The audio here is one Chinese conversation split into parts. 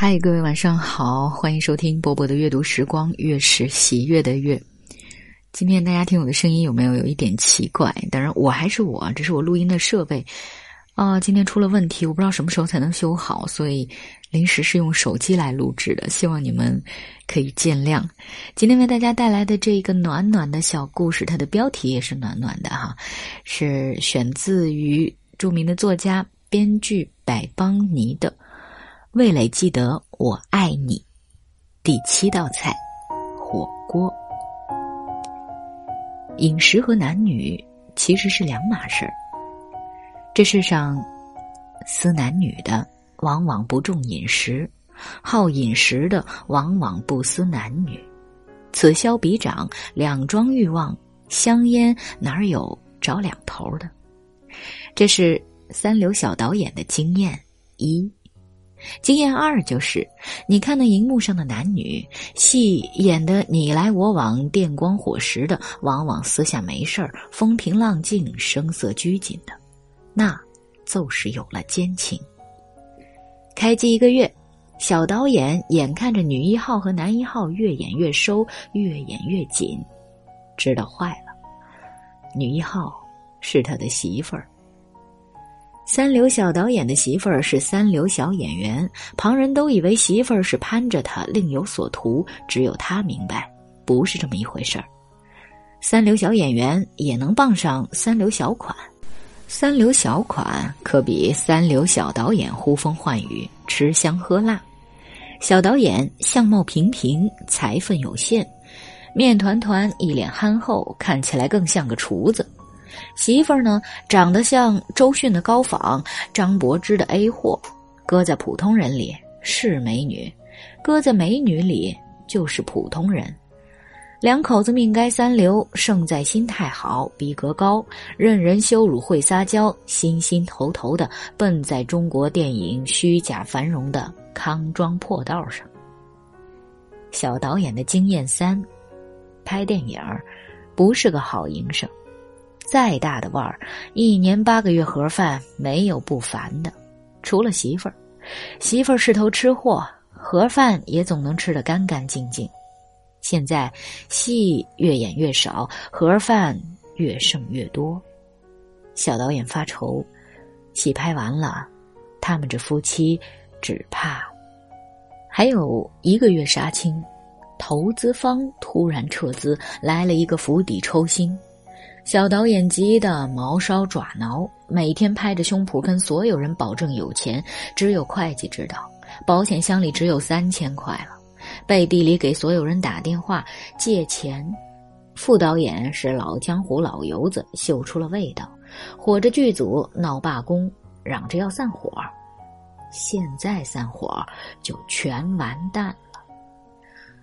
嗨，各位晚上好，欢迎收听波波的阅读时光，月是喜悦的月。今天大家听我的声音有没有有一点奇怪？当然，我还是我，这是我录音的设备啊，今天出了问题，我不知道什么时候才能修好，所以临时是用手机来录制的，希望你们可以见谅。今天为大家带来的这一个暖暖的小故事，它的标题也是暖暖的哈，是选自于著名的作家、编剧百邦尼的。味蕾记得我爱你，第七道菜，火锅。饮食和男女其实是两码事儿。这世上，思男女的往往不重饮食，好饮食的往往不思男女。此消彼长，两桩欲望，香烟哪有找两头的？这是三流小导演的经验一。经验二就是，你看那荧幕上的男女戏演的你来我往、电光火石的，往往私下没事儿、风平浪静、声色拘谨的，那就是有了奸情。开机一个月，小导演眼看着女一号和男一号越演越收、越演越紧，知道坏了，女一号是他的媳妇儿。三流小导演的媳妇儿是三流小演员，旁人都以为媳妇儿是攀着他另有所图，只有他明白，不是这么一回事儿。三流小演员也能傍上三流小款，三流小款可比三流小导演呼风唤雨、吃香喝辣。小导演相貌平平，财分有限，面团团，一脸憨厚，看起来更像个厨子。媳妇儿呢，长得像周迅的高仿，张柏芝的 A 货，搁在普通人里是美女，搁在美女里就是普通人。两口子命该三流，胜在心态好，逼格高，任人羞辱，会撒娇，心心头头的奔在中国电影虚假繁荣的康庄破道上。小导演的经验三：拍电影不是个好营生。再大的腕儿，一年八个月盒饭没有不烦的，除了媳妇儿。媳妇儿是头吃货，盒饭也总能吃得干干净净。现在戏越演越少，盒饭越剩越多。小导演发愁，戏拍完了，他们这夫妻只怕还有一个月杀青，投资方突然撤资，来了一个釜底抽薪。小导演急得毛烧爪挠，每天拍着胸脯跟所有人保证有钱，只有会计知道，保险箱里只有三千块了，背地里给所有人打电话借钱。副导演是老江湖老油子，嗅出了味道，火着剧组闹罢工，嚷着要散伙。现在散伙就全完蛋。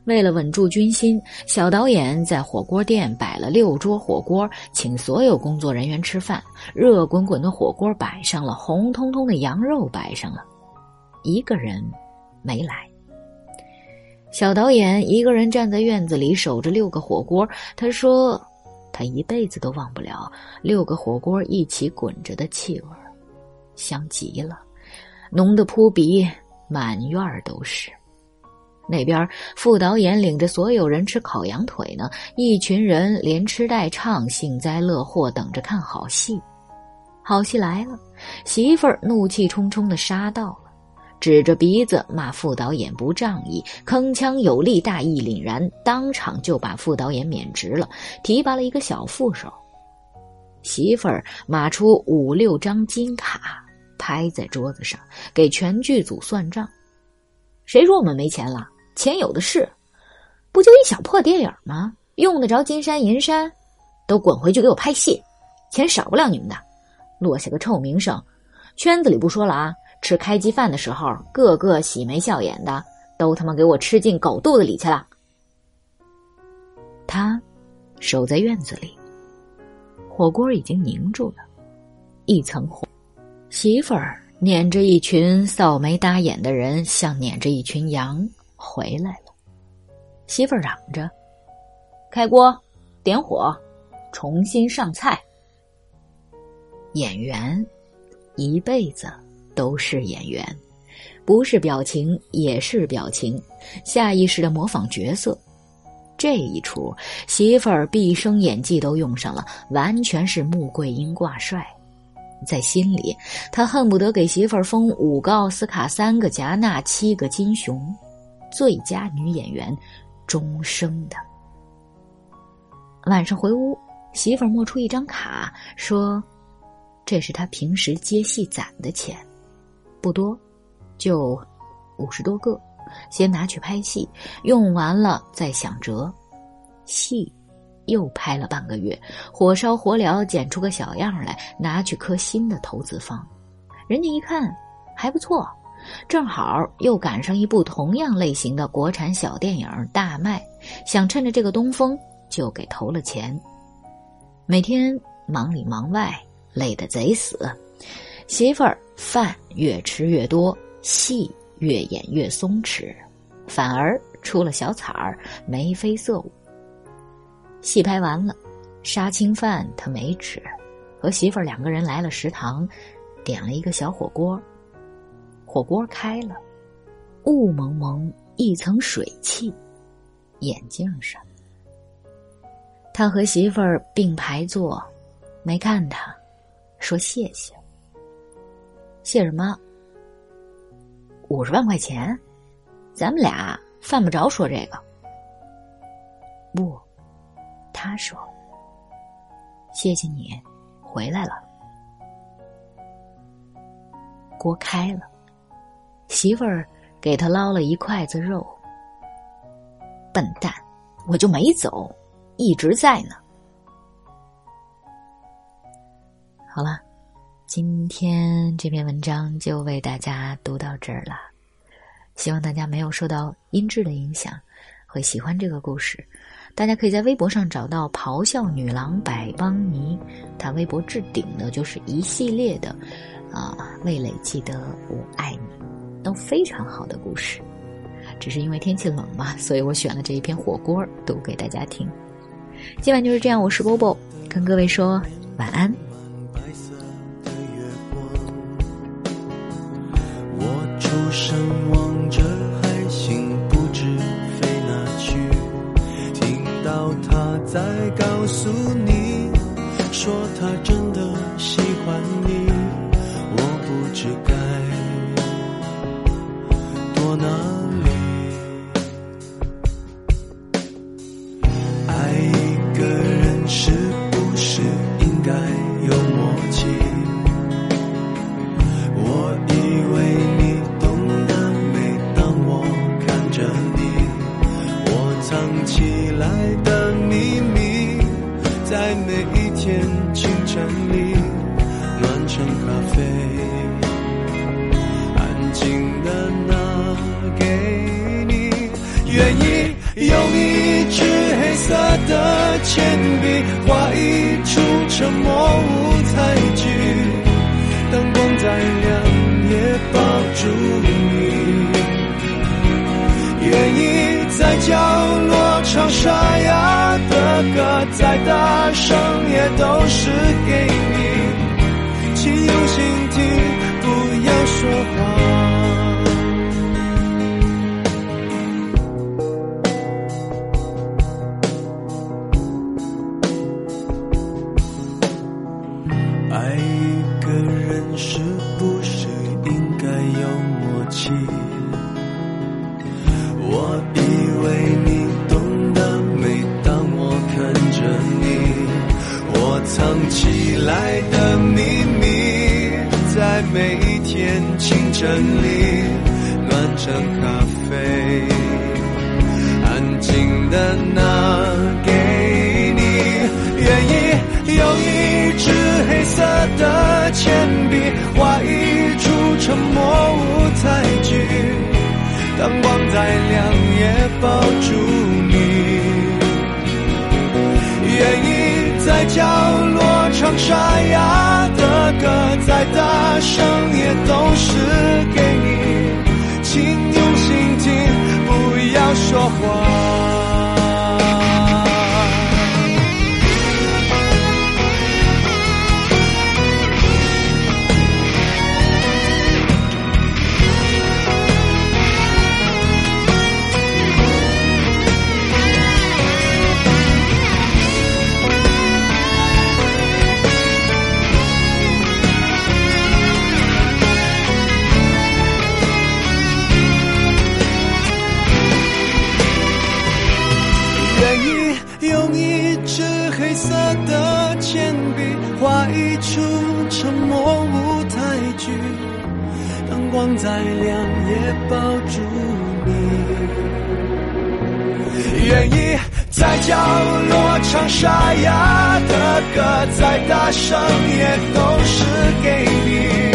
为了稳住军心，小导演在火锅店摆了六桌火锅，请所有工作人员吃饭。热滚滚的火锅摆上了，红彤彤的羊肉摆上了，一个人没来。小导演一个人站在院子里守着六个火锅。他说：“他一辈子都忘不了六个火锅一起滚着的气味，香极了，浓得扑鼻，满院都是。”那边副导演领着所有人吃烤羊腿呢，一群人连吃带唱，幸灾乐祸，等着看好戏。好戏来了，媳妇儿怒气冲冲的杀到了，指着鼻子骂副导演不仗义，铿锵有力，大义凛然，当场就把副导演免职了，提拔了一个小副手。媳妇儿码出五六张金卡，拍在桌子上，给全剧组算账。谁说我们没钱了？钱有的是，不就一小破电影吗？用得着金山银山？都滚回去给我拍戏，钱少不了你们的，落下个臭名声。圈子里不说了啊，吃开机饭的时候，个个喜眉笑眼的，都他妈给我吃进狗肚子里去了。他守在院子里，火锅已经凝住了，一层火。媳妇儿撵着一群扫眉搭眼的人，像撵着一群羊。回来了，媳妇嚷着：“开锅，点火，重新上菜。”演员一辈子都是演员，不是表情也是表情，下意识的模仿角色。这一出媳妇儿毕生演技都用上了，完全是穆桂英挂帅。在心里，他恨不得给媳妇儿封五个奥斯卡、三个戛纳、七个金熊，最佳女演员，终生的。晚上回屋，媳妇儿摸出一张卡，说：“这是他平时接戏攒的钱，不多，就五十多个，先拿去拍戏，用完了再想辙。戏。”又拍了半个月，火烧火燎，剪出个小样来，拿去磕新的投资方。人家一看还不错，正好又赶上一部同样类型的国产小电影大卖，想趁着这个东风就给投了钱。每天忙里忙外，累得贼死。媳妇儿饭越吃越多，戏越演越松弛，反而出了小彩儿，眉飞色舞。戏拍完了，杀青饭他没吃，和媳妇儿两个人来了食堂，点了一个小火锅。火锅开了，雾蒙蒙一层水汽，眼镜上。他和媳妇儿并排坐，没看他，说谢谢。谢什么？五十万块钱，咱们俩犯不着说这个。不。他说：“谢谢你，回来了。锅开了，媳妇儿给他捞了一筷子肉。笨蛋，我就没走，一直在呢。好了，今天这篇文章就为大家读到这儿了。希望大家没有受到音质的影响，会喜欢这个故事。”大家可以在微博上找到“咆哮女郎百邦尼”，她微博置顶的就是一系列的，啊，味蕾记得我爱你，都非常好的故事。只是因为天气冷嘛，所以我选了这一篇火锅读给大家听。今晚就是这样，我是波波，跟各位说晚安。哪里。爱一个人是不是应该有默契？我以为你懂得，每当我看着你，我藏起来的秘密。在每一天清晨里暖成咖啡，静的拿给你。愿意用一支黑色的铅笔画一出沉默舞台剧，灯光再亮也抱住你。愿意在角落唱沙哑的歌，再大声也都是给你，请用心听，不要说话。暖成咖啡，安静的拿给你。愿意用一支黑色的铅笔画一出沉默舞台剧。灯光再亮，也抱住你。愿意在角落唱沙哑的歌，再大声也都是给你。请用心听，不要说话色的铅笔画一出沉默舞台剧灯光再亮也抱住你。愿意在角落唱沙哑的歌再大声也都是给你。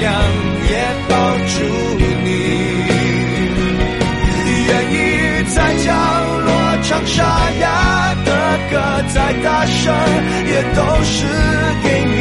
亮也抱住你。愿意在角落唱沙哑的歌，再大声也都是给你。